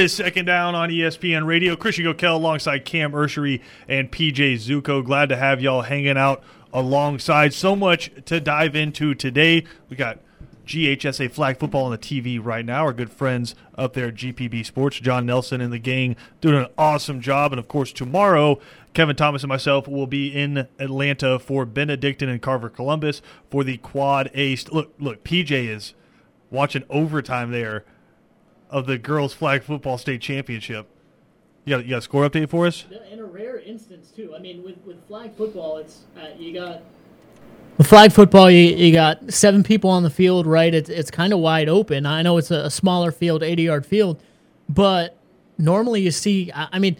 is second down on ESPN Radio. Christian Gokel alongside Cam Ursery and PJ Zuko. Glad to have y'all hanging out alongside. So much to dive into today. We got GHSA flag football on the TV right now. Our good friends up there at GPB Sports, John Nelson and the gang, doing an awesome job. And of course, tomorrow, Kevin Thomas and myself will be in Atlanta for Benedictine and Carver Columbus for the Quad Ace. Look, look, PJ is watching overtime there of the girls flag football state championship. You got, you got a score update for us? In a rare instance, too. I mean, with, with flag football, it's uh, you got. With flag football, you, you got seven people on the field, right? It's, it's kind of wide open. I know it's a, a smaller field, 80 yard field, but normally you see, I, I mean,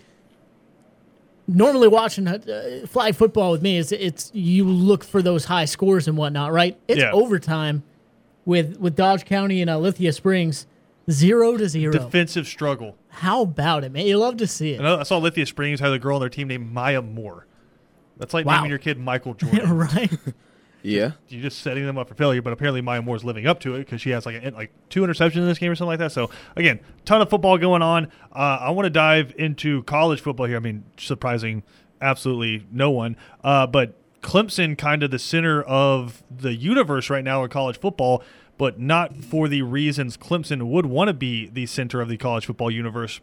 normally watching uh, flag football with me is it's you look for those high scores and whatnot, right? It's Yeah. overtime with with Dodge County and uh, Lithia Springs, zero to zero. Defensive struggle. How about it, man? You love to see it, I, I saw Lithia Springs had a girl on their team named Maya Moore. That's like Wow. naming your kid Michael Jordan. right? Yeah. You're just setting them up for failure, but apparently Maya Moore's living up to it because she has like a, like two interceptions in this game or something like that. So again, ton of football going on. Uh, I want to dive into college football here. I mean, surprising absolutely no one, uh, but Clemson kind of the center of the universe right now in college football, but not for the reasons Clemson would want to be the center of the college football universe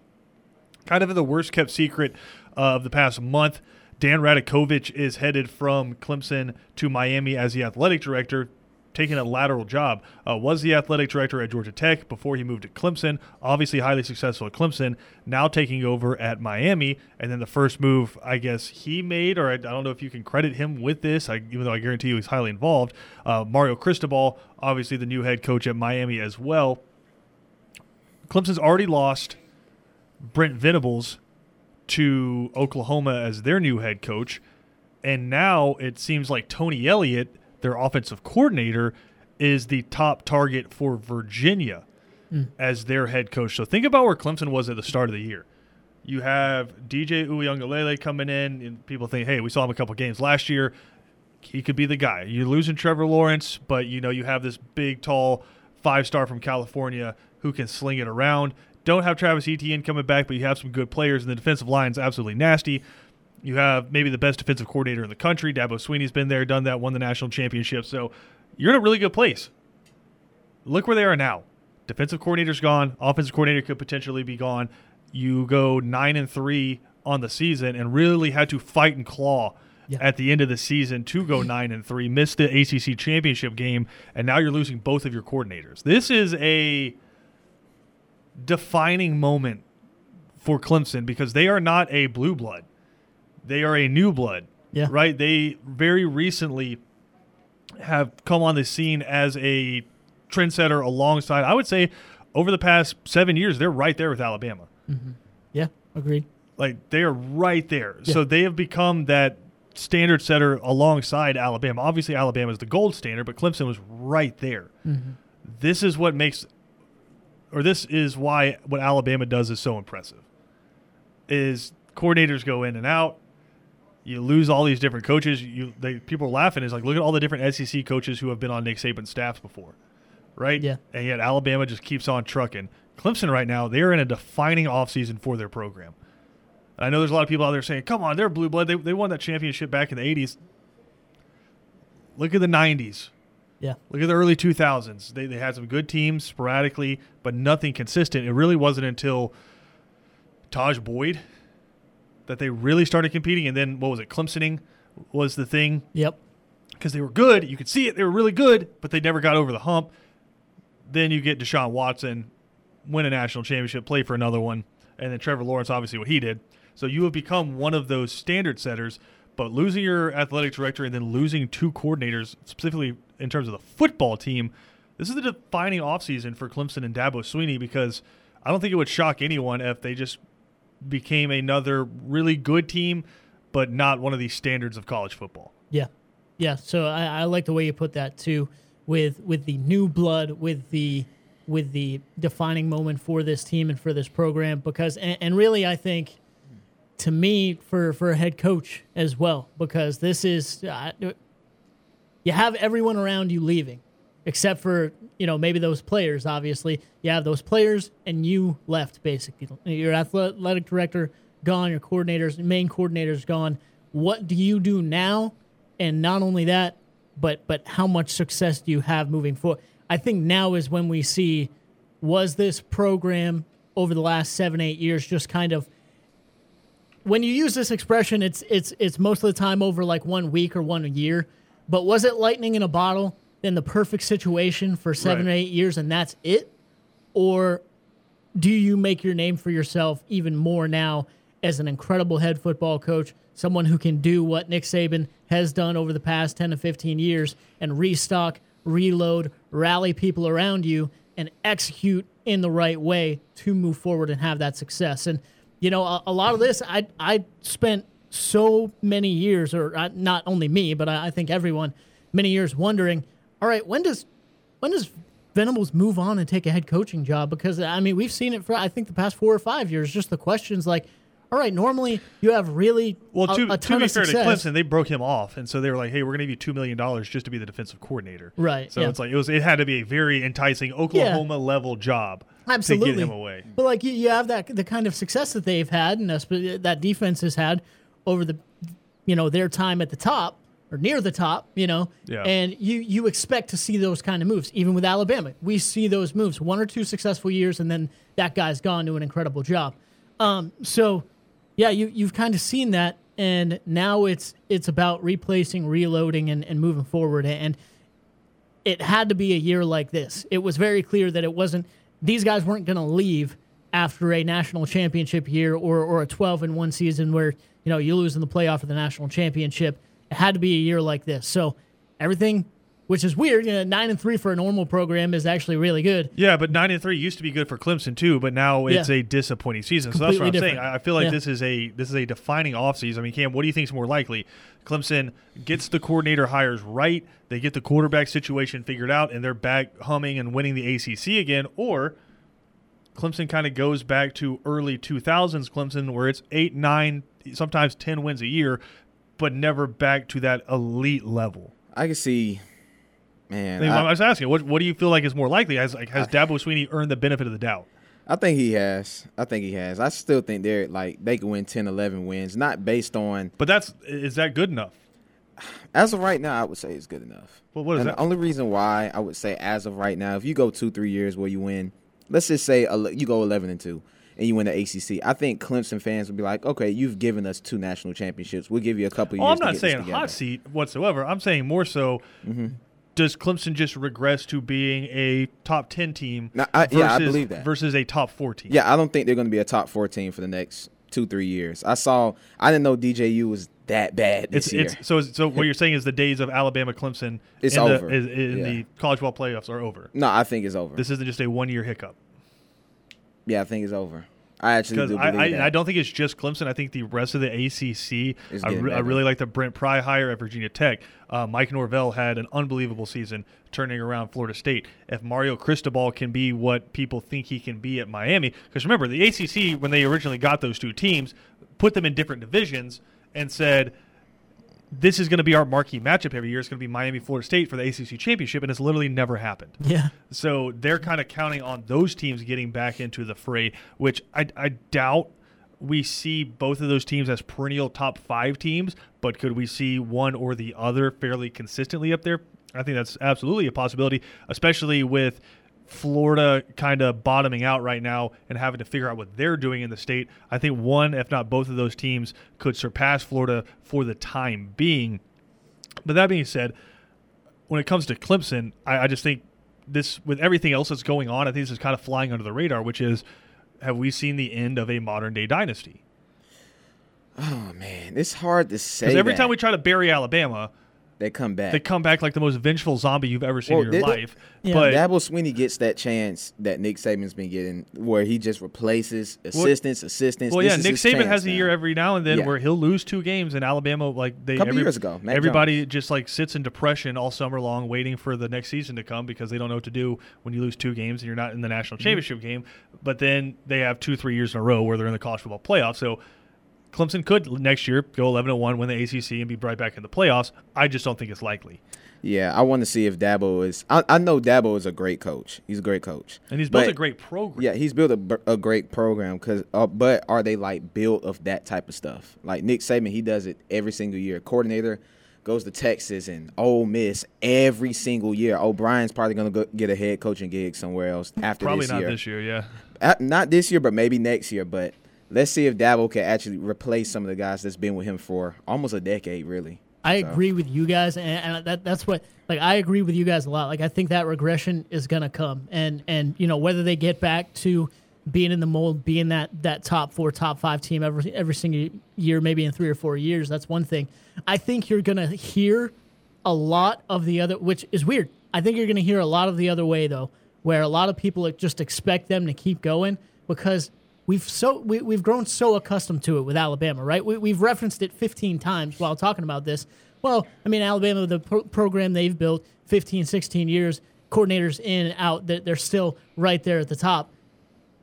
kind of the worst kept secret uh, of the past month. Dan Radakovich is headed from Clemson to Miami as the athletic director, taking a lateral job. Uh, was the athletic director at Georgia Tech before he moved to Clemson. Obviously, highly successful at Clemson. Now taking over at Miami, and then the first move I guess he made, or I, I don't know if you can credit him with this, I, even though I guarantee you he's highly involved. Uh, Mario Cristobal, obviously the new head coach at Miami as well. Clemson's already lost Brent Venables to Oklahoma as their new head coach. And now it seems like Tony Elliott, their offensive coordinator, is the top target for Virginia hmm. as their head coach. So think about where Clemson was at the start of the year. You have DJ Uiagalelei coming in, and people think, hey, we saw him a couple games last year. He could be the guy. You're losing Trevor Lawrence, but you know you have this big, tall five star from California who can sling it around. Don't have Travis Etienne coming back, but you have some good players, and the defensive line's absolutely nasty. You have maybe the best defensive coordinator in the country. Dabo Swinney's been there, done that, won the national championship. So you're in a really good place. Look where they are now. Defensive coordinator's gone. Offensive coordinator could potentially be gone. You go nine and three on the season and really had to fight and claw Yeah. at the end of the season to go nine and three. Missed the ACC championship game, and now you're losing both of your coordinators. This is a defining moment for Clemson because they are not a blue blood. They are a new blood. Yeah. Right? They very recently have come on the scene as a trendsetter alongside, I would say, over the past seven years, they're right there with Alabama. Mm-hmm. Yeah, agreed. Like they are right there. Yeah. So they have become that standard setter alongside Alabama. Obviously, Alabama is the gold standard, but Clemson was right there. Mm-hmm. This is what makes, or this is why what Alabama does is so impressive. Is coordinators go in and out. You lose all these different coaches. You they people are laughing. Is like look at all the different SEC coaches who have been on Nick Saban's staffs before, right? Yeah. And yet Alabama just keeps on trucking. Clemson right now they are in a defining offseason for their program. I know there's a lot of people out there saying, "Come on, they're blue blood. They, they won that championship back in the '80s." Look at the '90s. Yeah. Look at the early 2000s. They, they had some good teams sporadically, but nothing consistent. It really wasn't until Tajh Boyd that they really started competing. And then what was it? Clemsoning was the thing Yep. because they were good. You could see it; they were really good, but they never got over the hump. Then you get Deshaun Watson, win a national championship, play for another one, and then Trevor Lawrence, obviously what he did. So you have become one of those standard setters. But losing your athletic director and then losing two coordinators, specifically in terms of the football team, this is the defining offseason for Clemson and Dabo Swinney because I don't think it would shock anyone if they just became another really good team, but not one of these standards of college football. Yeah, yeah. So I, I like the way you put that too, with with the new blood, with the with the defining moment for this team and for this program. Because and, and really, I think to me for for a head coach as well, because this is uh, you have everyone around you leaving, except for you know maybe those players. Obviously, you have those players, and you left basically. Your athletic director gone, your coordinators, main coordinators gone. What do you do now? And not only that, but but how much success do you have moving forward? I think now is when we see was this program over the last seven eight years just kind of when you use this expression, it's it's it's most of the time over like one week or one year. But was it lightning in a bottle? In the perfect situation for seven right. or eight years and that's it? Or do you make your name for yourself even more now as an incredible head football coach, someone who can do what Nick Saban has done over the past 10 to 15 years and restock, reload, rally people around you, and execute in the right way to move forward and have that success? And, you know, a, a lot of this, I, I spent so many years, or uh, not only me, but I, I think everyone, many years wondering all right, when does when does Venables move on and take a head coaching job? Because I mean, we've seen it for I think the past four or five years. Just the questions like, all right, normally you have really well. To, a, a to be fair success. to Clemson, they broke him off, and so they were like, "Hey, we're going to give you two million dollars just to be the defensive coordinator." Right. So yeah. it's like it was. It had to be a very enticing Oklahoma yeah. level job. Absolutely. To get him away. But like you, you have that the kind of success that they've had, and that defense has had over the, you know, their time at the top or near the top, you know, yeah. and you you expect to see those kind of moves. Even with Alabama, we see those moves. One or two successful years, and then that guy's gone to an incredible job. Um, so, yeah, you you've kind of seen that, and now it's it's about replacing, reloading, and, and moving forward. And it had to be a year like this. It was very clear that it wasn't. These guys weren't going to leave after a national championship year or or a twelve and one season where you know you lose in the playoff for the national championship it had to be a year like this. So everything, which is weird, you know, nine and three for a normal program is actually really good. Yeah, but nine and three used to be good for Clemson too, but now it's yeah. a disappointing season. So that's what I'm different. saying. I feel like yeah. this is a this is a defining offseason. I mean, Cam, what do you think is more likely? Clemson gets the coordinator hires right, they get the quarterback situation figured out, and they're back humming and winning the ACC again, or Clemson kind of goes back to early 2000s Clemson, where it's eight, nine, sometimes 10 wins a year, but never back to that elite level. I can see, man. I, I, was asking, what what do you feel like is more likely? Has like has I, Dabo Swinney earned the benefit of the doubt? I think he has. I think he has. I still think they're like they can win 10, 11 wins, not based on. But that's is that good enough? As of right now, I would say it's good enough. Well, what is and that? The only reason why I would say as of right now, if you go two, three years where you win, let's just say you go eleven and two and you win the ACC. I think Clemson fans would be like, okay, you've given us two national championships. We'll give you a couple years." oh, years. I'm not saying hot seat whatsoever. I'm saying more so. Mm-hmm. Does Clemson just regress to being a top ten team? Now, I, versus, yeah, I believe that versus a top four team. Yeah, I don't think they're going to be a top four team for the next two three years. I saw. I didn't know DJU was that bad this it's, year. It's, so, so what you're saying is the days of Alabama, Clemson, it's in over. The, in yeah. the college ball playoffs are over. No, I think it's over. This isn't just a one year hiccup. Yeah, I think it's over. I actually do I, I, I, don't think it's just Clemson. I think the rest of the ACC. I, re- I, really like the Brent Pry hire at Virginia Tech. Uh, Mike Norvell had an unbelievable season turning around Florida State. If Mario Cristobal can be what people think he can be at Miami, because remember the ACC when they originally got those two teams, put them in different divisions and said this is going to be our marquee matchup every year. It's going to be Miami, Florida State for the ACC championship, and it's literally never happened. Yeah. So they're kind of counting on those teams getting back into the fray, which I, I doubt we see both of those teams as perennial top five teams, but could we see one or the other fairly consistently up there? I think that's absolutely a possibility, especially with Florida kind of bottoming out right now and having to figure out what they're doing in the state. I think one, if not both of those teams, could surpass Florida for the time being. But that being said, when it comes to Clemson, I, I just think this, with everything else that's going on, I think this is kind of flying under the radar, which is have we seen the end of a modern day dynasty? Oh, man. It's hard to say. Because every that. time we try to bury Alabama, they come back. They come back like the most vengeful zombie you've ever seen well, in your life. Yeah. But Dabo Swinney gets that chance that Nick Saban's been getting, where he just replaces assistants, well, assistants. Well, this yeah, Nick Saban has now. a year every now and then yeah. where he'll lose two games, in Alabama like they a couple every, years ago, Mac everybody Jones. just like sits in depression all summer long, waiting for the next season to come because they don't know what to do when you lose two games and you're not in the national mm-hmm. championship mm-hmm. game. But then they have two, three years in a row where they're in the college football playoff. So Clemson could next year go 11 and 1, win the ACC, and be right back in the playoffs. I just don't think it's likely. Yeah, I want to see if Dabo is. I, I know Dabo is a great coach. He's a great coach, and he's built but, a great program. Yeah, he's built a, a great program. Cause, uh, but are they like built of that type of stuff? Like Nick Saban, he does it every single year. Coordinator goes to Texas and Ole Miss every single year. O'Brien's probably gonna go get a head coaching gig somewhere else after this. probably this not year. this year. Yeah, uh, not this year, but maybe next year. But let's see if Dabo can actually replace some of the guys that's been with him for almost a decade, really. I so. agree with you guys, and, and, that that's what like I agree with you guys a lot. Like I think that regression is gonna come, and and you know whether they get back to being in the mold, being that that top four, top five team every every single year, maybe in three or four years, that's one thing. I think you're gonna hear a lot of the other, which is weird. I think you're gonna hear a lot of the other way though, where a lot of people just expect them to keep going because we've so we, we've grown so accustomed to it with Alabama, right? We, we've referenced it 15 times while talking about this. Well, I mean, Alabama, the pro- program they've built 15, 16 years, coordinators in and out, that they're still right there at the top.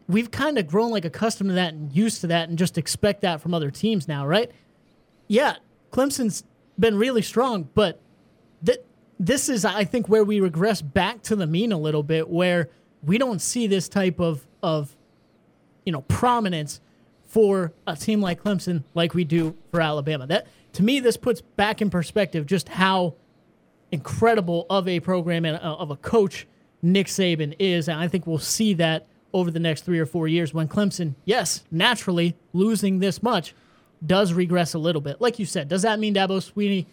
We've kind of grown like accustomed to that and used to that and just expect that from other teams now, right? Yeah, Clemson's been really strong, but th- this is, I think, where we regress back to the mean a little bit, where we don't see this type of of you know prominence for a team like Clemson like we do for Alabama. That to me this puts back in perspective just how incredible of a program and uh, of a coach Nick Saban is and I think we'll see that over the next 3 or 4 years when Clemson, yes, naturally losing this much does regress a little bit. Like you said, does that mean Dabo Swinney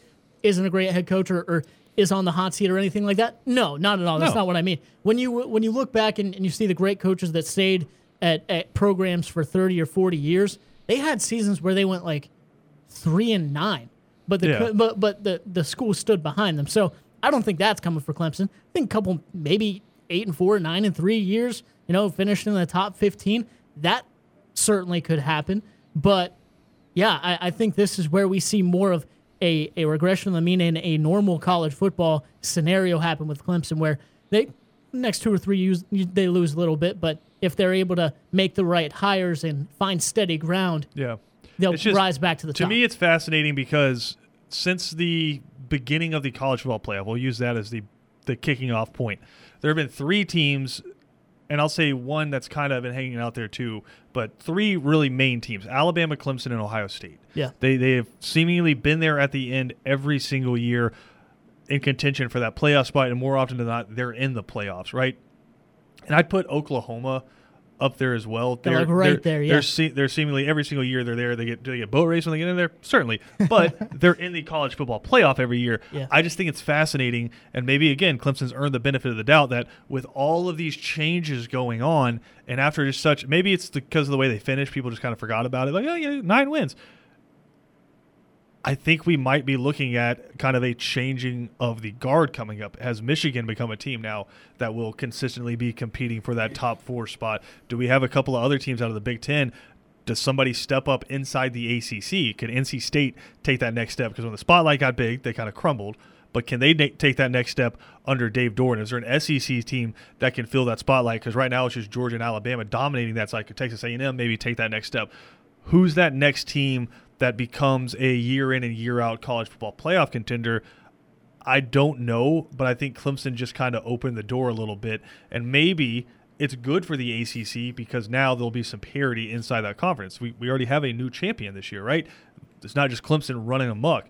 isn't a great head coach or, or is on the hot seat or anything like that? No, not at all. That's no. not what I mean. When you when you look back and, and you see the great coaches that stayed at, at programs for 30 or 40 years, they had seasons where they went like three and nine, but the yeah. but but the the school stood behind them. So I don't think that's coming for Clemson. I think a couple maybe eight and four, nine and three years, you know, finished in the top 15. That certainly could happen. But yeah, I, I think this is where we see more of a, a regression of the mean in a normal college football scenario happen with Clemson, where they next two or three years they lose a little bit, but if they're able to make the right hires and find steady ground, yeah, they'll just, rise back to the to top. To me, it's fascinating because since the beginning of the college football playoff, we'll use that as the the kicking off point. There have been three teams, and I'll say one that's kind of been hanging out there too, but three really main teams: Alabama, Clemson, and Ohio State. Yeah, they they have seemingly been there at the end every single year in contention for that playoff spot, and more often than not, they're in the playoffs, right? And I'd put Oklahoma up there as well. They're, they're like right they're, there, yeah. They're, se- they're seemingly every single year they're there. They get do they get boat race when they get in there? Certainly, but they're in the college football playoff every year. Yeah. I just think it's fascinating, and maybe again, Clemson's earned the benefit of the doubt that with all of these changes going on, and after just such, maybe it's because of the way they finished, people just kind of forgot about it. Like, oh yeah, nine wins. I think we might be looking at kind of a changing of the guard coming up. Has Michigan become a team now that will consistently be competing for that top four spot? Do we have a couple of other teams out of the Big Ten? Does somebody step up inside the ACC? Can NC State take that next step? Because when the spotlight got big, they kind of crumbled. But can they na- take that next step under Dave Doeren? Is there an SEC team that can fill that spotlight? Because right now it's just Georgia and Alabama dominating that side. Could Texas A&M maybe take that next step? Who's that next team that becomes a year in and year out college football playoff contender. I don't know, but I think Clemson just kind of opened the door a little bit. And maybe it's good for the ACC because now there'll be some parity inside that conference. We, we already have a new champion this year, right? It's not just Clemson running amok.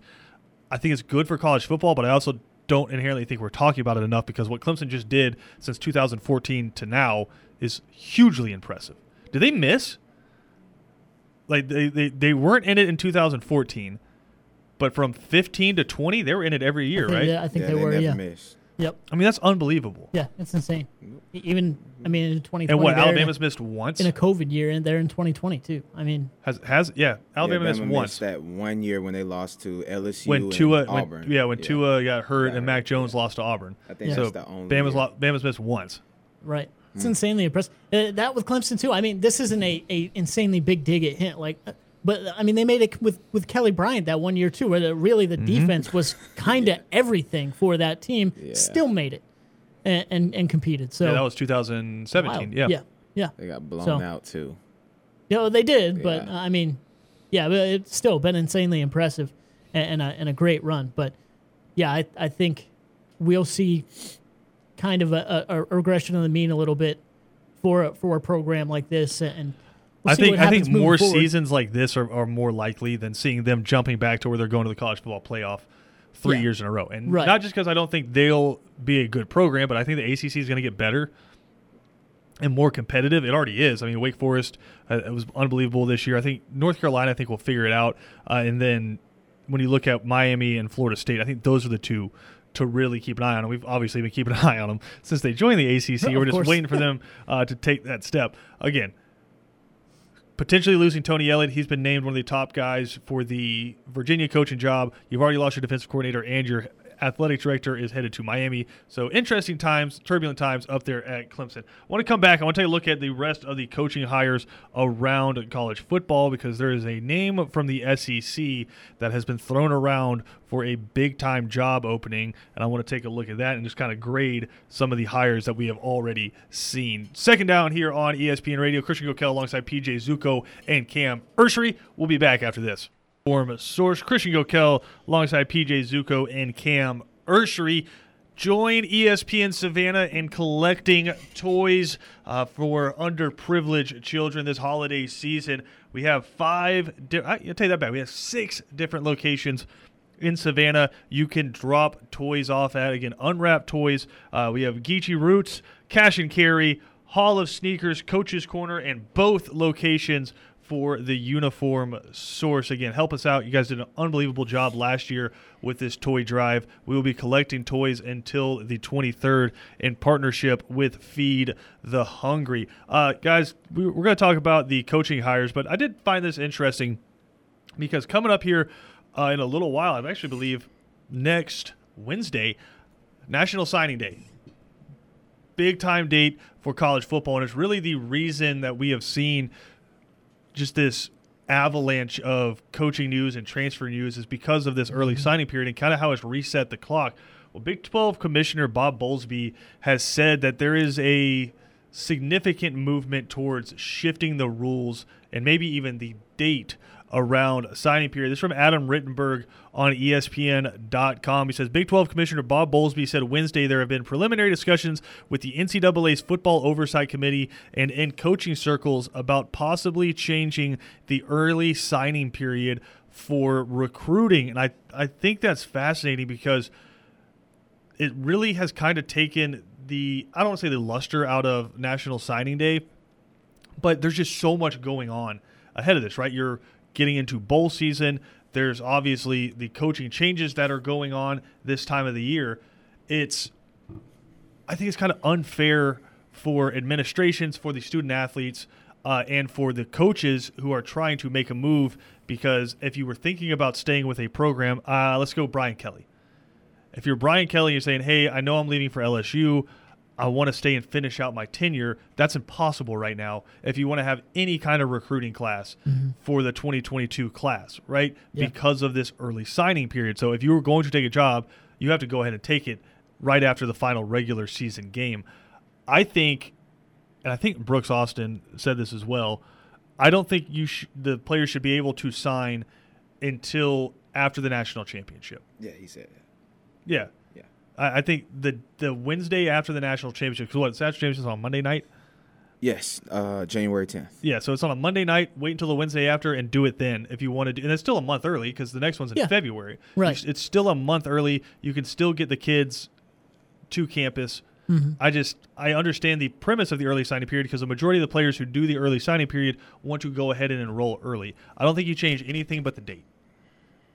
I think it's good for college football, but I also don't inherently think we're talking about it enough because what Clemson just did since 2014 to now is hugely impressive. Did they miss? Like they, they, they weren't in it in 2014, but from 15 to 20, they were in it every year, think, right? Yeah, I think yeah, they, they, were. yeah. Missed. Yep. I mean, that's unbelievable. Yeah, it's insane. Even I mean, in 2020, and what Alabama's a, missed once in a COVID year, and they're in 2020 too. I mean, has has yeah, Alabama, yeah, missed once. that one year when they lost to LSU when Tua, Auburn. When, yeah, when yeah. Tua got hurt got and Mac Jones lost to Auburn. I think so that's the only. Bama's, lo- Bama's missed once. Right. It's mm. insanely impressive. Uh, that with Clemson too. I mean, this isn't a, a insanely big dig at hint. Like uh, but I mean, they made it with, with Kelly Bryant that one year too, where the, really the mm-hmm. defense was kind of everything for that team. Yeah. Still made it and, and, and competed. So yeah, that was 2017. Yeah, yeah, yeah. They got blown so, out too. Yeah, well, they did, but uh, I mean, Yeah, but it's still been insanely impressive and, and, a, and a great run. But yeah, I, I think we'll see kind of a, a, a regression of the mean a little bit for a, for a program like this and. We'll I think I think more forward. seasons like this are, are more likely than seeing them jumping back to where they're going to the college football playoff three Yeah. years in a row. And Right. not just because I don't think they'll be a good program, but I think the ACC is going to get better and more competitive. It already is. I mean, Wake Forest uh, it was unbelievable this year. I think North Carolina, I think will figure it out. Uh, and then when you look at Miami and Florida State, I think those are the two to really keep an eye on. them. we've obviously been keeping an eye on them since they joined the ACC. Of We're just course. waiting for them uh, to take that step. Again, potentially losing Tony Elliott. He's been named one of the top guys for the Virginia coaching job. You've already lost your defensive coordinator and your athletic director is headed to Miami. So interesting times, turbulent times up there at Clemson. I want to come back. I want to take a look at the rest of the coaching hires around college football because there is a name from the SEC that has been thrown around for a big time job opening. And I want to take a look at that and just kind of grade some of the hires that we have already seen. Second down here on ESPN Radio, Christian Gokel alongside PJ Zuko and Cam Ursery. We'll be back after this. Form source Christian Gokel alongside PJ Zuko and Cam Ursery. Join ESPN Savannah in collecting toys uh, for underprivileged children this holiday season. We have five. Di- I'll take that back. We have six different locations in Savannah. You can drop toys off at again unwrapped toys. Uh, we have Geechee Roots, Cash and Carry, Hall of Sneakers, Coach's Corner, and both locations for the uniform source. Again, help us out. You guys did an unbelievable job last year with this toy drive. We will be collecting toys until the 23rd in partnership with Feed the Hungry. Uh, guys, we, we're going to talk about the coaching hires, but I did find this interesting because coming up here uh, in a little while, I actually believe next Wednesday, National Signing Day. Big time date for college football, and it's really the reason that we have seen just this avalanche of coaching news and transfer news is because of this early mm-hmm. signing period and kind of how it's reset the clock. Well, Big 12 Commissioner Bob Bowlesby has said that there is a significant movement towards shifting the rules and maybe even the date around signing period. This is from Adam Rittenberg on ESPN.com. He says Big 12 Commissioner Bob Bowlesby said Wednesday there have been preliminary discussions with the NCAA's Football Oversight Committee and in coaching circles about possibly changing the early signing period for recruiting. And I, I think that's fascinating because it really has kind of taken the, I don't want to say the luster out of National Signing Day, but there's just so much going on ahead of this, right? You're getting into bowl season. There's obviously the coaching changes that are going on this time of the year. It's, I think it's kind of unfair for administrations, for the student athletes, uh, and for the coaches who are trying to make a move. Because if you were thinking about staying with a program, uh, let's go Brian Kelly. If you're Brian Kelly, you're saying, hey, I know I'm leaving for LSU. I want to stay and finish out my tenure. That's impossible right now if you want to have any kind of recruiting class mm-hmm. for the 2022 class, right? Yeah. Because of this early signing period. So if you were going to take a job, you have to go ahead and take it right after the final regular season game. I think, and I think Brooks Austin said this as well. I don't think you sh- the players should be able to sign until after the national championship. Yeah, he said that. Yeah. Yeah. I, I think the the Wednesday after the national championship, because what, national championship is on Monday night? Yes, uh, January 10th. Yeah, so it's on a Monday night. Wait until the Wednesday after and do it then if you want to do. And it's still a month early because the next one's in Yeah. February. Right. It's, it's still a month early. You can still get the kids to campus. Mm-hmm. I just I understand the premise of the early signing period because the majority of the players who do the early signing period want to go ahead and enroll early. I don't think you change anything but the date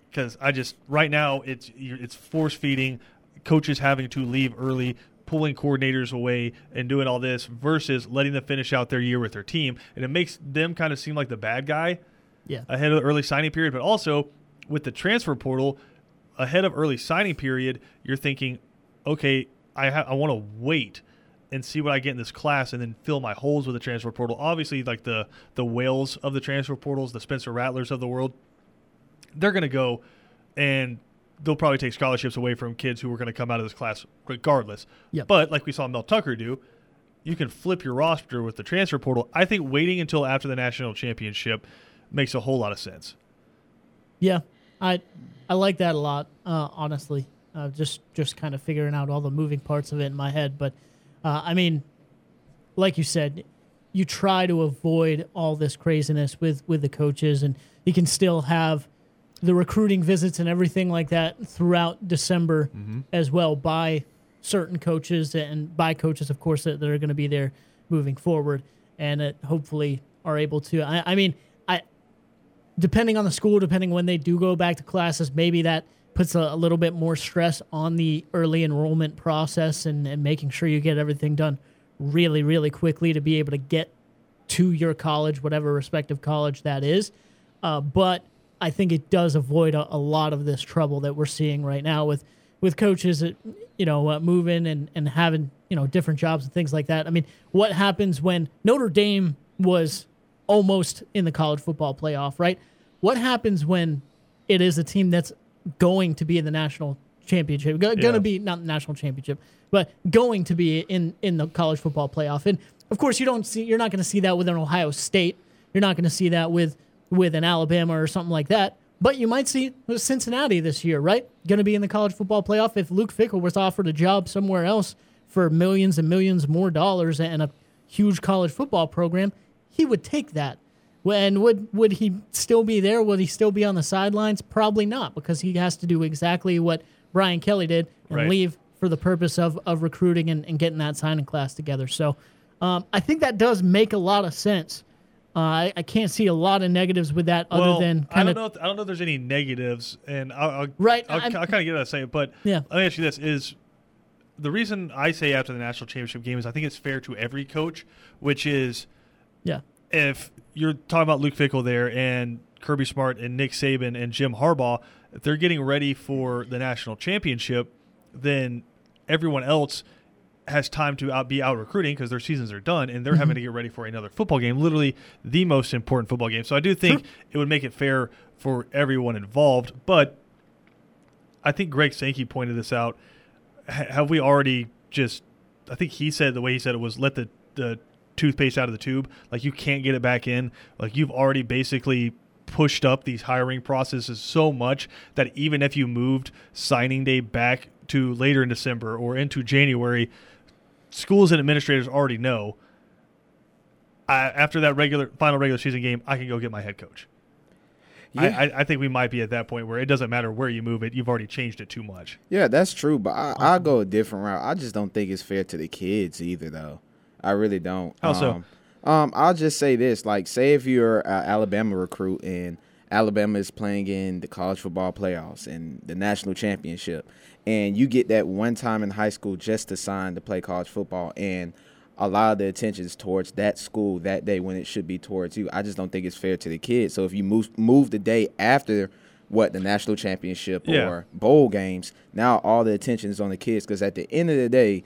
because I just right now it's it's force feeding coaches having to leave early, pulling coordinators away, and doing all this versus letting them finish out their year with their team, and it makes them kind of seem like the bad guy Yeah. ahead of the early signing period. But also with the transfer portal ahead of early signing period, you're thinking, okay, I ha- I want to wait and see what I get in this class, and then fill my holes with the transfer portal. Obviously, like the the whales of the transfer portals, the Spencer Rattlers of the world, they're going to go and they'll probably take scholarships away from kids who are going to come out of this class regardless. Yep. But like we saw Mel Tucker do, you can flip your roster with the transfer portal. I think waiting until after the national championship makes a whole lot of sense. Yeah, I I like that a lot. Uh, honestly, uh, just just kind of figuring out all the moving parts of it in my head. But uh, I mean, like you said, you try to avoid all this craziness with with the coaches, and you can still have the recruiting visits and everything like that throughout December Mm-hmm. as well by certain coaches and by coaches, of course, that, that are going to be there moving forward and that hopefully are able to. I, I mean, I depending on the school, depending when they do go back to classes, maybe that puts a, a little bit more stress on the early enrollment process and, and making sure you get everything done really, really quickly to be able to get to your college, whatever respective college that is. Uh, but I think it does avoid a, a lot of this trouble that we're seeing right now with with coaches, that, you know, uh, moving and and having you know different jobs and things like that. I mean, what happens when Notre Dame was almost in the college football playoff, right? What happens when it is a team that's going to be in the national championship, going Yeah. to be not the national championship, but going to be in in the college football playoff? And of course, you don't see you're not going to see that with an Ohio State. You're not going to see that with with an Alabama or something like that. But you might see Cincinnati this year, right? Going to be in the college football playoff. If Luke Fickell was offered a job somewhere else for millions and millions more dollars and a huge college football program, he would take that. And would would he still be there? Would he still be on the sidelines? Probably not, because he has to do exactly what Brian Kelly did and Right. leave for the purpose of, of recruiting and, and getting that signing class together. So um, I think that does make a lot of sense. Uh, I, I can't see a lot of negatives with that other well, than I don't of know. If, I don't know if there's any negatives, and I'll, I'll Right, I'll, I'll kind of get what I say, but Yeah. Let me ask you this: Is the reason I say after the national championship game is I think it's fair to every coach, which is yeah. if you're talking about Luke Fickell there and Kirby Smart and Nick Saban and Jim Harbaugh, if they're getting ready for the national championship, then everyone else has time to out, be out recruiting because their seasons are done and they're Mm-hmm. having to get ready for another football game, literally the most important football game. So I do think it would make it fair for everyone involved. But I think Greg Sankey pointed this out. H- have we already just? I think he said the way he said it was let the the toothpaste out of the tube. Like you can't get it back in. Like you've already basically pushed up these hiring processes so much that even if you moved signing day back to later in December or into January, schools and administrators already know. I, after that regular final regular season game, I can go get my head coach. I, Yeah. I, I think we might be at that point where it doesn't matter where you move it; you've already changed it too much. Yeah, that's true, but I, I'll go a different route. I just don't think it's fair to the kids either, though. I really don't. How so? Um, um, I'll just say this: like, say if you're an Alabama recruit and Alabama is playing in the college football playoffs and the national championship, and you get that one time in high school just to sign to play college football, and a lot of the attention is towards that school that day when it should be towards you. I just don't think it's fair to the kids. So if you move move the day after what the national championship Yeah. or bowl games, now all the attention is on the kids because at the end of the day,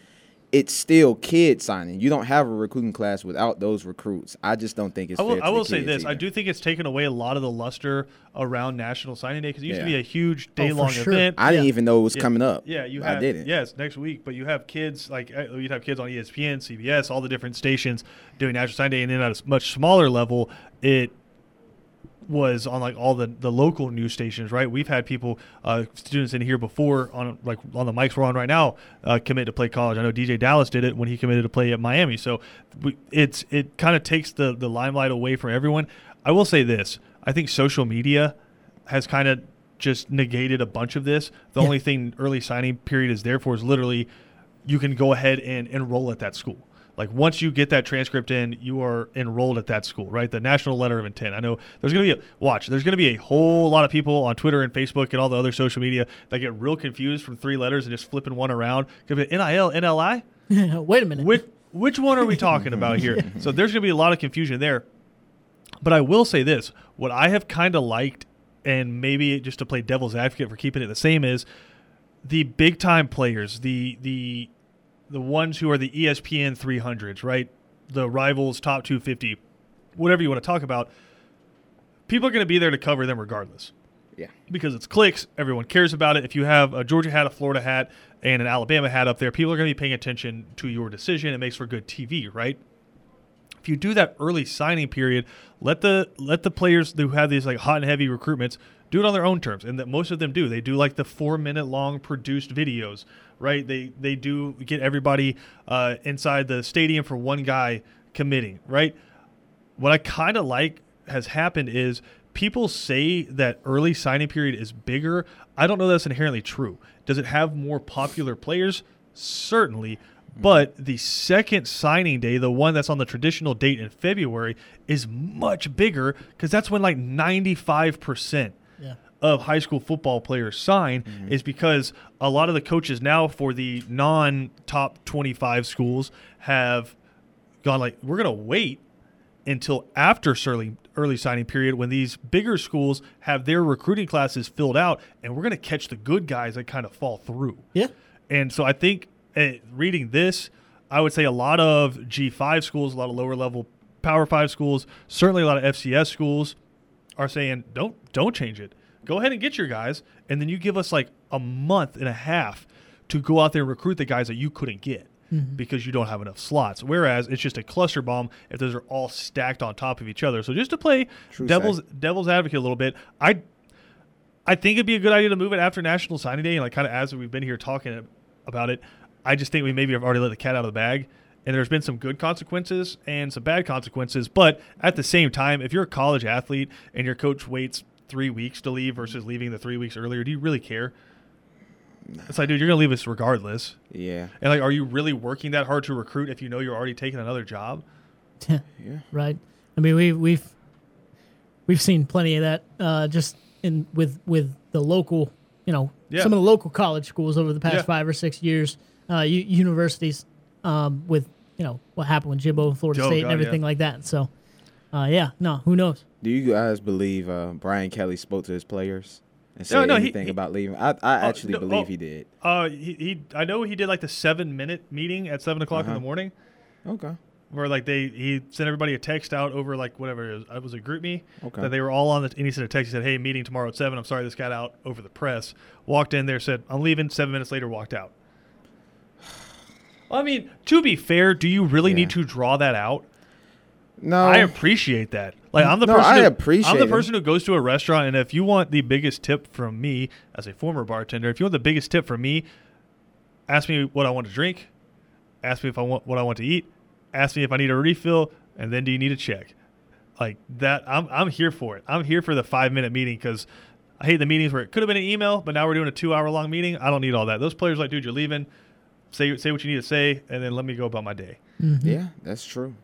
it's still kid signing. You don't have a recruiting class without those recruits. I just don't think it's I will, fair. To I will the say kids this: I do think it's taken away a lot of the luster around National Signing Day because it used to be a huge day long sure. event. I didn't even know it was Yeah. coming up. Yeah, you I have. didn't. Yes, next week. But you have kids like uh, you'd have kids on ESPN, CBS, all the different stations doing National Signing Day, and then at a much smaller level, it was on like all the the local news stations. Right, we've had people, uh, students in here before on like on the mics we're on right now, uh, commit to play college. I know DJ Dallas did it when he committed to play at Miami. So we, it's it kind of takes the the limelight away from everyone. I will say this: I think social media has kind of just negated a bunch of this. The Yeah. only thing early signing period is there for is literally you can go ahead and enroll at that school. Like once you get that transcript in, you are enrolled at that school, right? The national letter of intent. I know there's going to be a watch. There's going to be a whole lot of people on Twitter and Facebook and all the other social media that get real confused from three letters and just flipping one around. Could be NIL, NLI. Wait a minute. Which which one are we talking about here? So there's going to be a lot of confusion there. But I will say this: what I have kind of liked, and maybe just to play devil's advocate for keeping it the same, is the big time players, the the the ones who are the ESPN 300s, right? The rivals top 250, whatever you want to talk about. People are going to be there to cover them regardless Yeah. because it's clicks. Everyone cares about it. If you have a Georgia hat, a Florida hat, and an Alabama hat up there, people are going to be paying attention to your decision. It makes for good TV, right? if you do that early signing period, let the let the players who have these like hot and heavy recruitments do it on their own terms, and that most of them do. They do like the four minute long produced videos, right? They they do get everybody uh, inside the stadium for one guy committing, right? What I kind of like has happened is people say that early signing period is bigger. I don't know that's inherently true. Does it have more popular players? Certainly. But the second signing day, the one that's on the traditional date in February, is much bigger because that's when like 95% Yeah. Of high school football players sign is because a lot of the coaches now for the non top 25 schools have gone like we're going to wait until after early early signing period when these bigger schools have their recruiting classes filled out and we're going to catch the good guys that kind of fall through. Yeah. And so I think uh, reading this, I would say a lot of G5 schools, a lot of lower level Power 5 schools, certainly a lot of FCS schools are saying don't don't change it. Go ahead and get your guys and then you give us like a month and a half to go out there and recruit the guys that you couldn't get mm-hmm. because you don't have enough slots. Whereas it's just a cluster bomb if those are all stacked on top of each other. So just to play True devil's devil's advocate a little bit, I I think it'd be a good idea to move it after National Signing Day, and like kind of as we've been here talking about it, I just think we maybe have already let the cat out of the bag. And there's been some good consequences and some bad consequences, but at the same time, if you're a college athlete and your coach waits three weeks to leave versus leaving the three weeks earlier, do you really care? It's like, dude, you're gonna leave us regardless. Yeah. And like, are you really working that hard to recruit if you know you're already taking another job? Yeah. right. I mean, we we've we've seen plenty of that uh, just in with with the local, you know, Yeah. some of the local college schools over the past Yeah. five or six years, uh, u- universities um, with you know what happened with Jimbo and Florida Oh, State God, and everything yeah. like that. So, uh, yeah, no, who knows? Do you guys believe uh, Brian Kelly spoke to his players and said no, he- anything he- about leaving? I, I actually no, believe oh. he did. Uh, he, he I know he did like the seven minute meeting at seven o'clock in Uh-huh. the morning. Okay. where like they he sent everybody a text out over like whatever it was, it was a GroupMe Okay. that they were all on the and he sent a text he said hey meeting tomorrow at seven I'm sorry this got out over the press walked in there said I'm leaving seven minutes later walked out I mean to be fair do you really Yeah. need to draw that out No. I appreciate that like I'm the No, person I who, appreciate I'm the person who goes to a restaurant and if you want the biggest tip from me as a former bartender if you want the biggest tip from me ask me what I want to drink ask me if I want what I want to eat, ask me if I need a refill, and then do you need a check? Like that, I'm I'm here for it. I'm here for the five minute meeting because I hate the meetings where it could have been an email, but now we're doing a two hour long meeting. I don't need all that. Those players are like, dude, you're leaving. Say say what you need to say, and then let me go about my day. Mm-hmm. Yeah, that's true.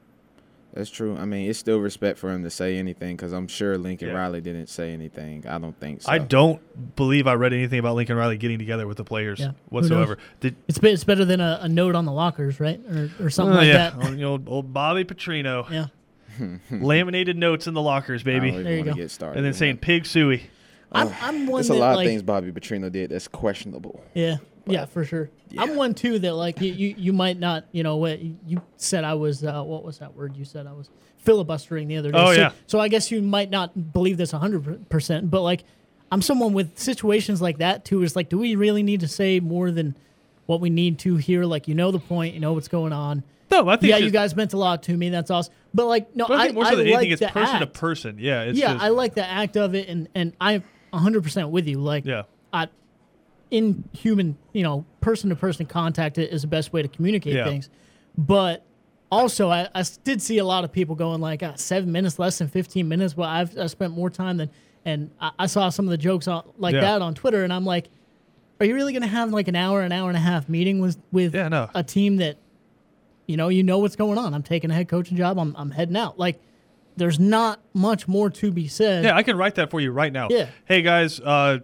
That's true. I mean, it's still respect for him to say anything because I'm sure Lincoln Yeah. Riley didn't say anything. I don't think so. I don't believe I read anything about Lincoln Riley getting together with the players Yeah, whatsoever. Did It's be- it's better than a, a note on the lockers, right, or or something Oh, like yeah, that. You know, old Bobby Petrino, Yeah, laminated notes in the lockers, baby, even There you go. get started. and then saying that. pig suey. I'm I'm one There's that a lot like of things Bobby Petrino did that's questionable. Yeah, yeah, for sure. I'm one too that like you, you, you might not, you know, what you said I was. Uh, what was that word you said I was filibustering the other day? Oh, so, yeah. So I guess you might not believe this 100, percent but like I'm someone with situations like that too. Is like, do we really need to say more than what we need to here? Like, you know the point, you know what's going on. No, I think Yeah, you guys meant a lot to me. That's awesome. But like, no, But I I, think more so I than like anything, it's person to person. Yeah, it's yeah, just, I like the act of it, and and I'm 100 percent with you. Like, yeah. I, in human, you know, person to person contact is the best way to communicate Yeah. things. But also, I did see a lot of people going like ah, seven minutes, less than 15 minutes. Well, I've I spent more time than, and I, I saw some of the jokes on, like Yeah. that on Twitter, and I'm like, are you really going to have like an hour, an hour and a half meeting with with Yeah, no. a team that, you know, you know what's going on? I'm taking a head coaching job. I'm I'm heading out. Like, there's not much more to be said. Yeah, I can write that for you right now. Yeah. Hey guys, uh,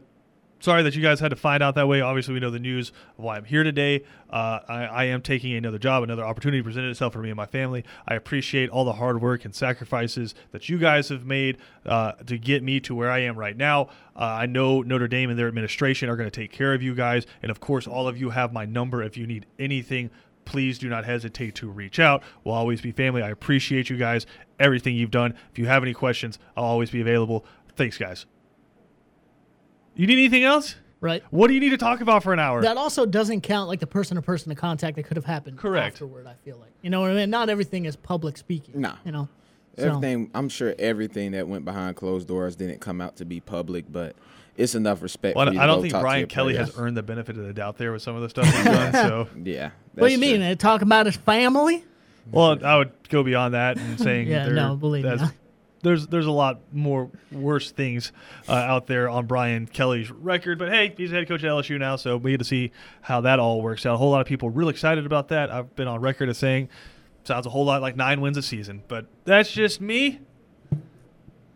sorry that you guys had to find out that way. Obviously, we know the news of why I'm here today. Uh, I, I am taking another job, another opportunity presented itself for me and my family. I appreciate all the hard work and sacrifices that you guys have made uh, to get me to where I am right now. Uh, I know Notre Dame and their administration are going to take care of you guys, and of course, all of you have my number if you need anything. Please do not hesitate to reach out. We'll always be family. I appreciate you guys, everything you've done. If you have any questions, I'll always be available. Thanks, guys. You need anything else? right? What do you need to talk about for an hour? That also doesn't count like the person to person contact that could have happened Correct. afterward. I feel like you know what I mean. Not everything is public speaking. Nah. you know. So, Everything, I'm sure everything that went behind closed doors didn't come out to be public, but it's enough respect. Well, for you I don't go think talk Brian Kelly players. has earned the benefit of the doubt there with some of the stuff he's done. So, Yeah. what do you that's mean? Talk about his family? well, I would go beyond that and saying Yeah, there- no, believe me. That's- There's there's a lot more worse things uh, out there on Brian Kelly's record, but hey, he's head coach at LSU now, so we get to see how that all works out. A whole lot of people really excited about that. I've been on record as saying sounds a whole lot like nine wins a season, but that's just me.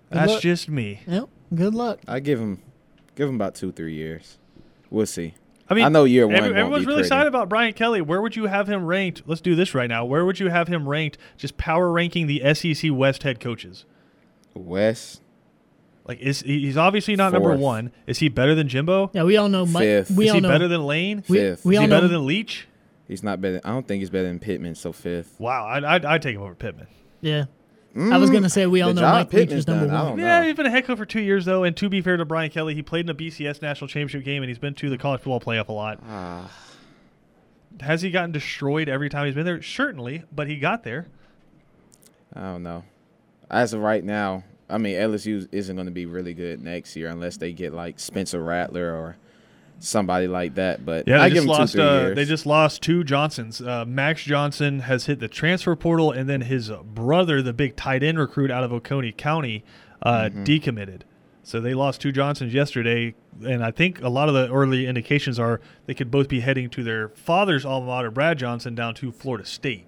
That's luck. just me. Yep. Good luck. I give him, give him about two, three years. We'll see. I mean, I know year one every- won't everyone's be really pretty. excited about Brian Kelly. Where would you have him ranked? Let's do this right now. Where would you have him ranked? Just power ranking the SEC West head coaches. West, Like, is he's obviously not number Fourth. one? Is he better than Jimbo? Yeah, we all know Mike. Fifth. We is all he know. better than Lane? we, Fifth. we is all he know. better than Leach? he's not better. I don't think he's better than Pittman. So fifth. Wow, I'd, I'd, I'd take him over Pittman. yeah. I was gonna say we all Mm, The know job Mike Leach Pittman's is number done, one. don't know. Yeah, he's been a head coach for two years though, and to be fair to Brian Kelly, he played in a BCS national championship game, and he's been to the college football playoff a lot. Ah, Has he gotten destroyed every time he's been there? Certainly, but he got there. I don't know. As of right now, I mean LSU isn't going to be really good next year unless they get like Spencer Rattler or somebody like that. But Yeah, they I just lost. two, uh, they just lost two Johnsons. Uh, Max Johnson has hit the transfer portal, and then his brother, the big tight end recruit out of Oconee County, uh, Mm-hmm. decommitted. So they lost two Johnsons yesterday, and I think a lot of the early indications are they could both be heading to their father's alma mater, Brad Johnson, down to Florida State.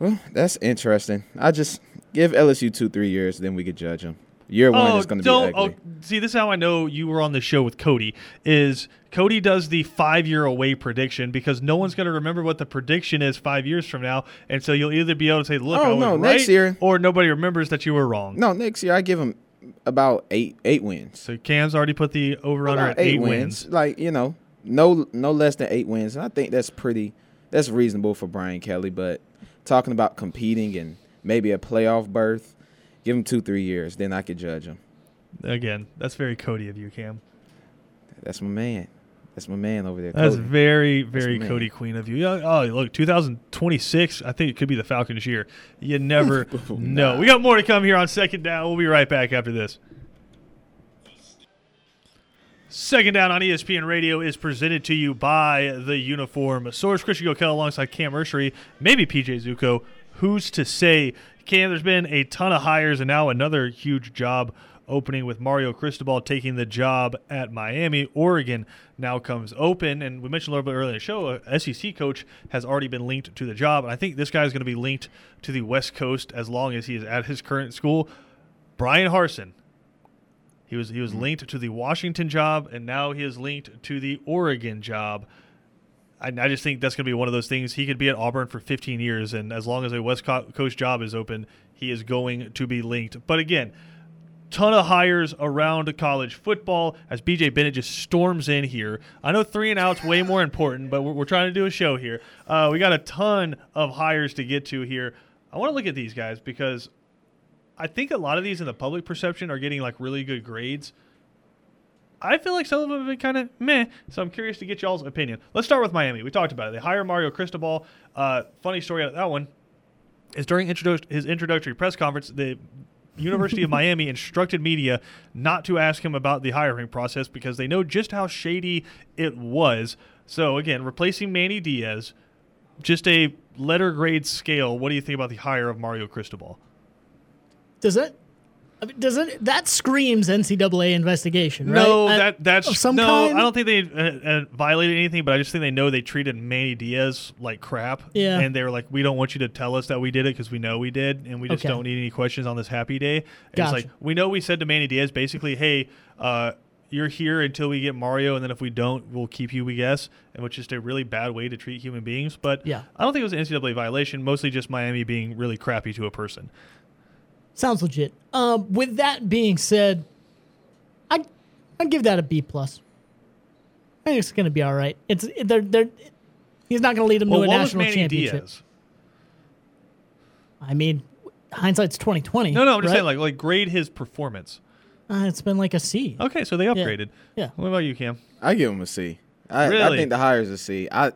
Well, that's interesting. I just give LSU two, three years, then we could judge them. Year one is oh, going to be don't- oh, ugly. oh, see, this is how I know you were on the show with Cody. Is Cody does the five year away prediction because no one's going to remember what the prediction is five years from now, and so you'll either be able to say, "Look, Oh, I was no, right," next year- or nobody remembers that you were wrong. No, next year I give him about eight, eight wins. So Cam's already put the over under at eight, wins. Like you know, no, no less than eight wins. And I think that's pretty. That's reasonable for Brian Kelly. But talking about competing and maybe a playoff berth, give him two, three years, then I could judge him. Again, that's very Cody of you, Cam. That's my man. That's my man over there. That's Cody. very, very man. Cody Queen of you. Oh, look, 2026. I think it could be the Falcons' year. You never oh, know. We got more to come here on second down. We'll be right back after this. Second down on ESPN Radio is presented to you by the Uniform Source. Christian Gokel alongside Cam Ursery, maybe PJ Zuko. Who's to say? Cam, there's been a ton of hires and now another huge job opening with Mario Cristobal taking the job at Miami. Oregon now comes open, and we mentioned a little bit earlier in the show, a SEC coach has already been linked to the job, and I think this guy is going to be linked to the West Coast as long as he is at his current school. Bryan Harsin, he was he was linked to the Washington job, and now he is linked to the Oregon job. I, I just think that's going to be one of those things. He could be at Auburn for 15 years, and as long as a West Co- Coast job is open, he is going to be linked. But again, ton of hires around college football as BJ Bennett just storms in here. I know three and out's way more important, but we're, we're trying to do a show here. Uh, we got a ton of hires to get to here. I want to look at these guys because I think a lot of these in the public perception are getting like really good grades. I feel like some of them have been kind of meh, so I'm curious to get y'all's opinion. Let's start with Miami. We talked about it. They hire Mario Cristobal. Uh, funny story out of that one is during introdu- his introductory press conference, the University of Miami instructed media not to ask him about the hiring process because they know just how shady it was. So again, replacing Manny Diaz, just a letter grade scale. What do you think about the hire of Mario Cristobal? Does it? I mean, does it? That screams NCAA investigation, right? No, I- that that's some no. kind? I don't think they uh, uh, violated anything, but I just think they know they treated Manny Diaz like crap. Yeah. and they were like, "We don't want you to tell us that we did it because we know we did, and we just Okay. don't need any questions on this happy day." And Gotcha. It's like we know we said to Manny Diaz basically, "Hey, uh, you're here until we get Mario, and then if we don't, we'll keep you." We guess, and which is just a really bad way to treat human beings. But Yeah. I don't think it was an NCAA violation. Mostly just Miami being really crappy to a person. Sounds legit. Um, with that being said, I I'd give that a B plus. I think it's gonna be all right. It's they're they're. He's not gonna lead them Well, to a what was national Manny championship. Diaz? I mean, hindsight's twenty twenty. No, no, I'm just right? saying like like grade his performance. Uh, it's been like a C. Okay, so they upgraded. Yeah. What about you, Cam? I give him a C. I, I Really? I think the hire is a C. I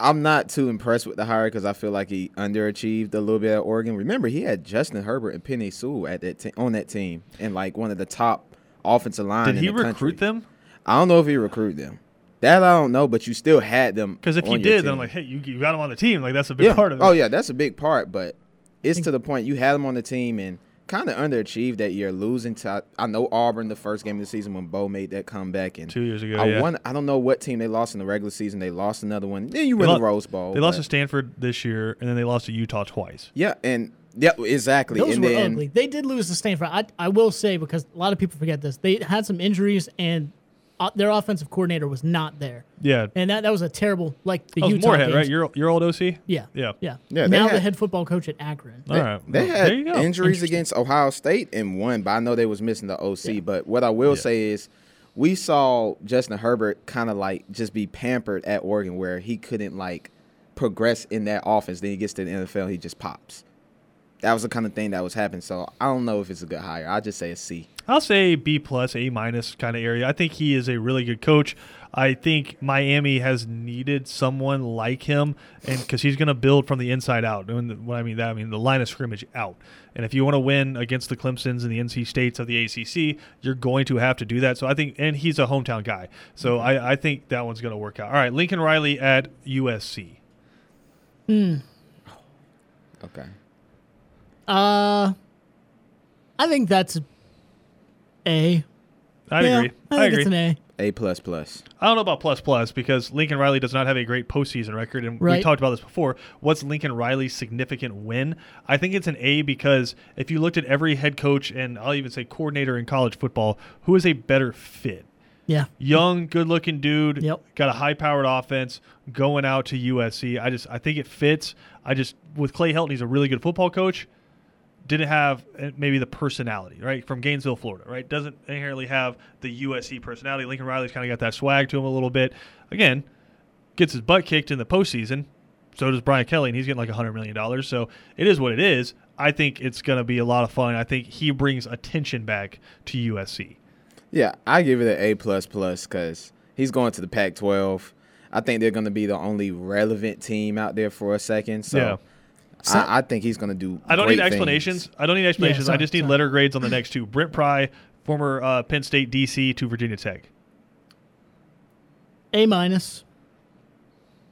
I'm not too impressed with the hire because I feel like he underachieved a little bit at Oregon. Remember, he had Justin Herbert and Penei Sewell at that te- on that team and like one of the top offensive line. Did he the recruit country. them? I don't know if he recruited them. That I don't know, but you still had them. Because if he did, then I'm like, hey, you, you got him on the team. Like that's a big yeah. part of it. Oh yeah, that's a big part, but it's to the point you had him on the team and kind of underachieved that year, losing to I know Auburn the first game of the season when Bo made that comeback and Two years ago, I yeah. won. I don't know what team they lost in the regular season. They lost another one. Then you win lo- the Rose Bowl. They lost to Stanford this year, and then they lost to Utah twice. Yeah, and yeah, exactly. Those and were then ugly. They did lose to Stanford. I, I will say because a lot of people forget this. They had some injuries and uh, their offensive coordinator was not there, Yeah. and that, that was a terrible like the That was Utah Moorhead, games. right? Your your old OC. yeah, Yeah. yeah, Yeah, they now the head football coach at Akron. All right. They Well, had there you go. injuries against Ohio State and won, but I know they was missing the OC. Yeah. But what I will Yeah. say is, we saw Justin Herbert kind of like just be pampered at Oregon, where he couldn't like progress in that offense. Then he gets to the NFL, he just pops. That was the kind of thing that was happening. So I don't know if it's a good hire. I'll just say a C. I'll say B plus, A minus kind of area. I think he is a really good coach. I think Miami has needed someone like him, and because he's going to build from the inside out. And what I mean that I mean the line of scrimmage out. And if you want to win against the Clemson's and the NC States of the ACC, you're going to have to do that. So I think, and he's a hometown guy, so mm-hmm. I, I think that one's going to work out. All right, Lincoln Riley at USC. Hmm. Okay. Uh, I think that's A. I Yeah, agree. I I, think agree. it's an A. A plus plus. I don't know about plus plus because Lincoln Riley does not have a great postseason record, and we talked about this before. What's Lincoln Riley's significant win? I think it's an A because if you looked at every head coach and I'll even say coordinator in college football, who is a better fit? Yeah. Young, good-looking dude, Yep. got a high-powered offense, going out to USC. I just I think it fits. I just with Clay Helton, he's a really good football coach. Didn't have uh, maybe the personality, right? From Gainesville, Florida, right? Doesn't inherently have the USC personality. Lincoln Riley's kind of got that swag to him a little bit. Again, gets his butt kicked in the postseason. So does Brian Kelly, and he's getting like $100 million. So it is what it is. I think it's going to be a lot of fun. I think he brings attention back to USC. Yeah, I give it an A plus plus because he's going to the Pac-12. I think they're going to be the only relevant team out there for a second. So Yeah. I, I think he's going to do. I don't great need things. explanations. I don't need explanations. I sorry, just need sorry. letter grades on the next two. Brent Pry, former uh, Penn State DC to Virginia Tech. A minus.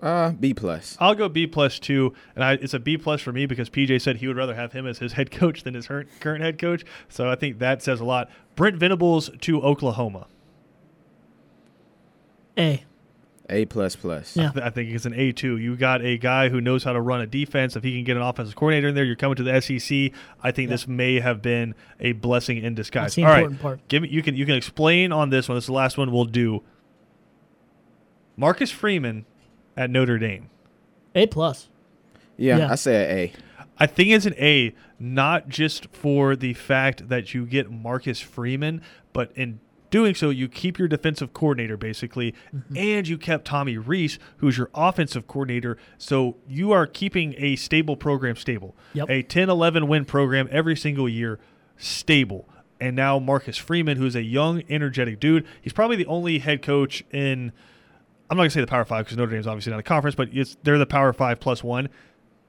Uh, B plus. I'll go B plus two, and I, it's a B plus for me because PJ said he would rather have him as his head coach than his her- current head coach. So I think that says a lot. Brent Venables to Oklahoma. A. A plus plus. Yeah. I think it's an A two. You got a guy who knows how to run a defense. If he can get an offensive coordinator in there, you're coming to the SEC. I think Yeah. this may have been a blessing in disguise. That's the All right, important part. give me. You can you can explain on this one. This is the last one we'll do. Marcus Freeman at Notre Dame. A plus. Yeah, Yeah. I say an A. I think it's an A, not just for the fact that you get Marcus Freeman, but in doing so, you keep your defensive coordinator basically, Mm-hmm. and you kept Tommy Rees, who's your offensive coordinator. So you are keeping a stable program stable. Yep. A 10 11 win program every single year, stable. And now Marcus Freeman, who's a young, energetic dude. He's probably the only head coach in. I'm not gonna say the Power Five because Notre Dame's obviously not a conference, but it's they're the Power Five plus one.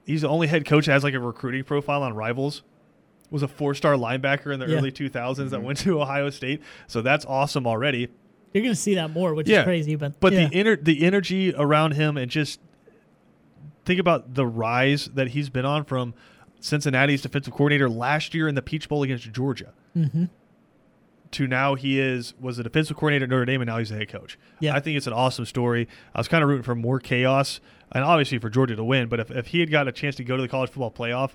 He's the only head coach that has like a recruiting profile on rivals. Was a four-star linebacker in the Yeah. early 2000s that went to Ohio State, so that's awesome already. You're gonna see that more, which Yeah. is crazy. But But yeah. the ener- the energy around him and just think about the rise that he's been on from Cincinnati's defensive coordinator last year in the Peach Bowl against Georgia. Mhm. To now he is was a defensive coordinator at Notre Dame and now he's the head coach. Yeah. I think it's an awesome story. I was kind of rooting for more chaos and obviously for Georgia to win. But if, if he had got a chance to go to the college football playoff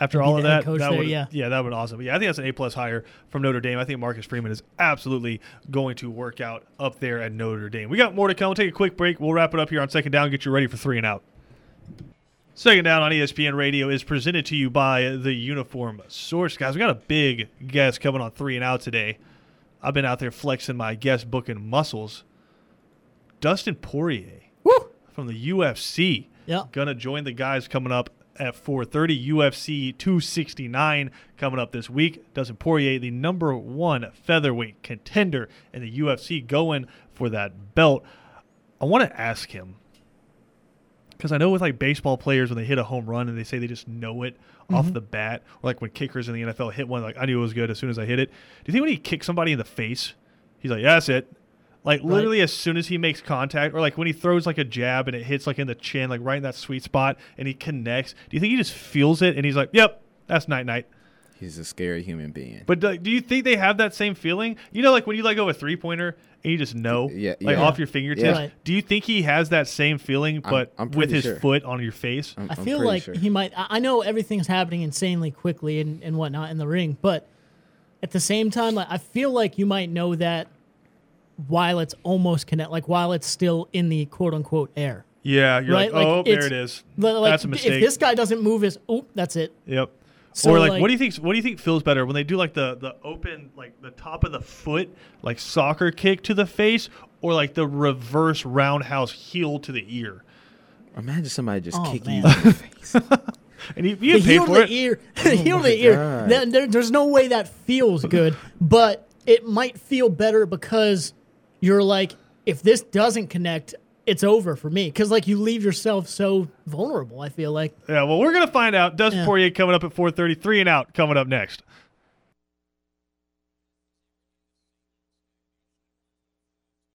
after all of that, that there, would yeah. yeah, that would awesome. But yeah, I think that's an A plus hire from Notre Dame. I think Marcus Freeman is absolutely going to work out up there at Notre Dame. We got more to come. We'll take a quick break. We'll wrap it up here on second down. Get you ready for three and out. Second down on ESPN Radio is presented to you by the Uniform Source, guys. We got a big guest coming on three and out today. I've been out there flexing my guest booking muscles. Dustin Poirier Woo! from the UFC Yeah. gonna join the guys coming up at 4:30. UFC 269 coming up this week. Dustin Poirier, the number one featherweight contender in the UFC, going for that belt. I want to ask him because I know with like baseball players when they hit a home run and they say they just know it mm-hmm. off the bat, or like when kickers in the NFL hit one, like I knew it was good as soon as I hit it. Do you think when he kicks somebody in the face, he's like, "Yeah, that's it." Like right. literally as soon as he makes contact, or like when he throws like a jab and it hits like in the chin, like right in that sweet spot, and he connects. Do you think he just feels it and he's like, "Yep, that's night night." He's a scary human being. But do, do you think they have that same feeling? You know, like when you let go of a three pointer and you just know, yeah, like yeah. off your fingertips. Yeah. Right. Do you think he has that same feeling, but I'm, I'm with his sure. foot on your face? I'm, i feel like sure. he might. I know everything's happening insanely quickly and, and whatnot in the ring, but at the same time, like, I feel like you might know that while it's almost connect, like while it's still in the quote unquote air. Yeah, you're right? like, oh, like, there it is. Like, that's a mistake. If this guy doesn't move his, oh, that's it. Yep. So or like, like, what do you think? What do you think feels better when they do like the the open like the top of the foot like soccer kick to the face, or like the reverse roundhouse heel to the ear? Imagine somebody just oh, kicking man. you in the face. and you, you paid for the it. Ear, oh heel the ear. There, there, there's no way that feels good, but it might feel better because you're like, if this doesn't connect, it's over for me because like you leave yourself so vulnerable. I feel like. Yeah, well, we're gonna find out. Dustin yeah. Poirier coming up at 4:33 and out coming up next.